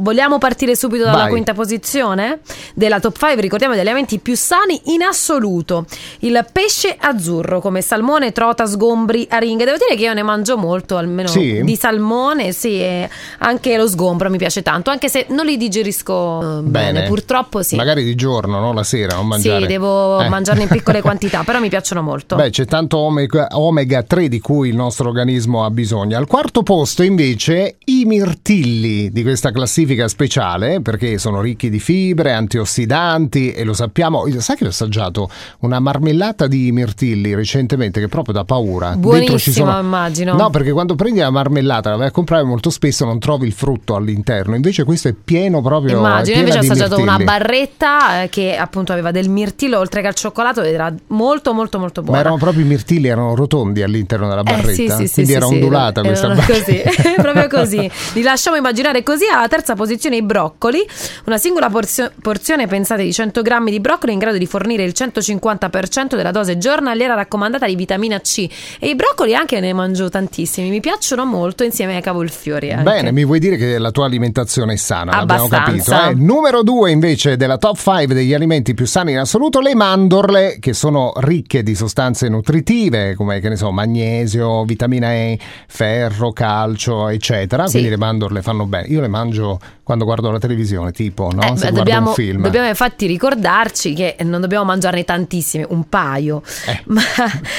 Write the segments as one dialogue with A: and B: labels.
A: vogliamo partire subito dalla
B: Vai.
A: quinta posizione della top 5? Ricordiamo gli alimenti più sani in assoluto. Il pesce azzurro come salmone, trota, sgombri, aringhe. Devo dire che io ne mangio molto, almeno
B: Sì?
A: di salmone, sì, e anche lo sgombro mi piace tanto, anche se non li digerisco eh, bene, purtroppo sì.
B: Magari di giorno, no? La sera, non mangiare.
A: Sì, devo
B: Eh.
A: mangiarne in piccole quantità, però mi piacciono molto.
B: Beh, c'è tanto omega, omega 3 di cui il nostro organismo ha bisogno. Al quarto posto invece i mirtilli di questa classifica speciale perché sono ricchi di fibre, antiossidanti e lo sappiamo. Sai che ho assaggiato una marmellata di mirtilli recentemente che proprio da paura. Dentro ci
A: Buonissima,
B: sono...
A: immagino.
B: No, perché quando prendi la marmellata la vai a comprare molto spesso non trovi il frutto all'interno. Invece questo è pieno proprio
A: Immagino, invece ho assaggiato una
B: mirtilli.
A: barretta eh, che appunto aveva del mirtillo oltre che al cioccolato ed era molto molto molto
B: Ma
A: buona.
B: erano proprio i mirtilli, erano rotondi all'interno della
A: Eh,
B: barretta.
A: sì, sì, sì,
B: Quindi
A: sì,
B: era ondulata questa
A: erano
B: barretta.
A: così, proprio così. Li lasciamo immaginare così. Alla terza posizione i broccoli, una singola porzio- porzione, pensate, di 100 grammi di broccoli in grado di fornire il 150% della dose giornaliera raccomandata di vitamina C. E i broccoli anche ne mangio tantissimi, mi piacciono molto insieme ai cavolfiori. Anche.
B: Bene, mi vuoi dire che la tua alimentazione è sana, l'abbiamo
A: Abbastanza.
B: capito. Eh? Numero due invece della top 5 degli alimenti più sani in assoluto, le mandorle che sono ricche di sostanze nutritive come che ne so, magnesio, vitamina E, ferro, calcio, eccetera.
A: Sì.
B: Quindi le mandorle fanno bene. Io le mangio quando guardo la televisione, tipo, no?
A: Eh,
B: Se
A: dobbiamo,
B: un film.
A: dobbiamo infatti ricordarci che non dobbiamo mangiarne tantissime, un paio,
B: Eh,
A: ma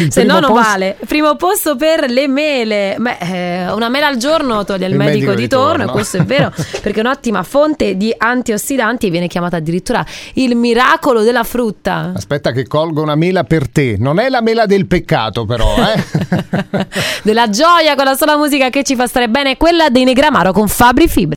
A: se no non
B: posto-
A: vale. Primo posto per le mele, Beh, eh, una mela al giorno toglie il,
B: Il
A: medico,
B: medico
A: di
B: torno,
A: e questo è vero, perché è un'ottima fonte di antiossidanti e viene chiamata addirittura il miracolo della frutta.
B: Aspetta che colgo una mela per te. Non è la mela del peccato però, eh?
A: Della gioia con la sola musica che ci fa stare bene, quella dei Negramaro con Fabri Fibra.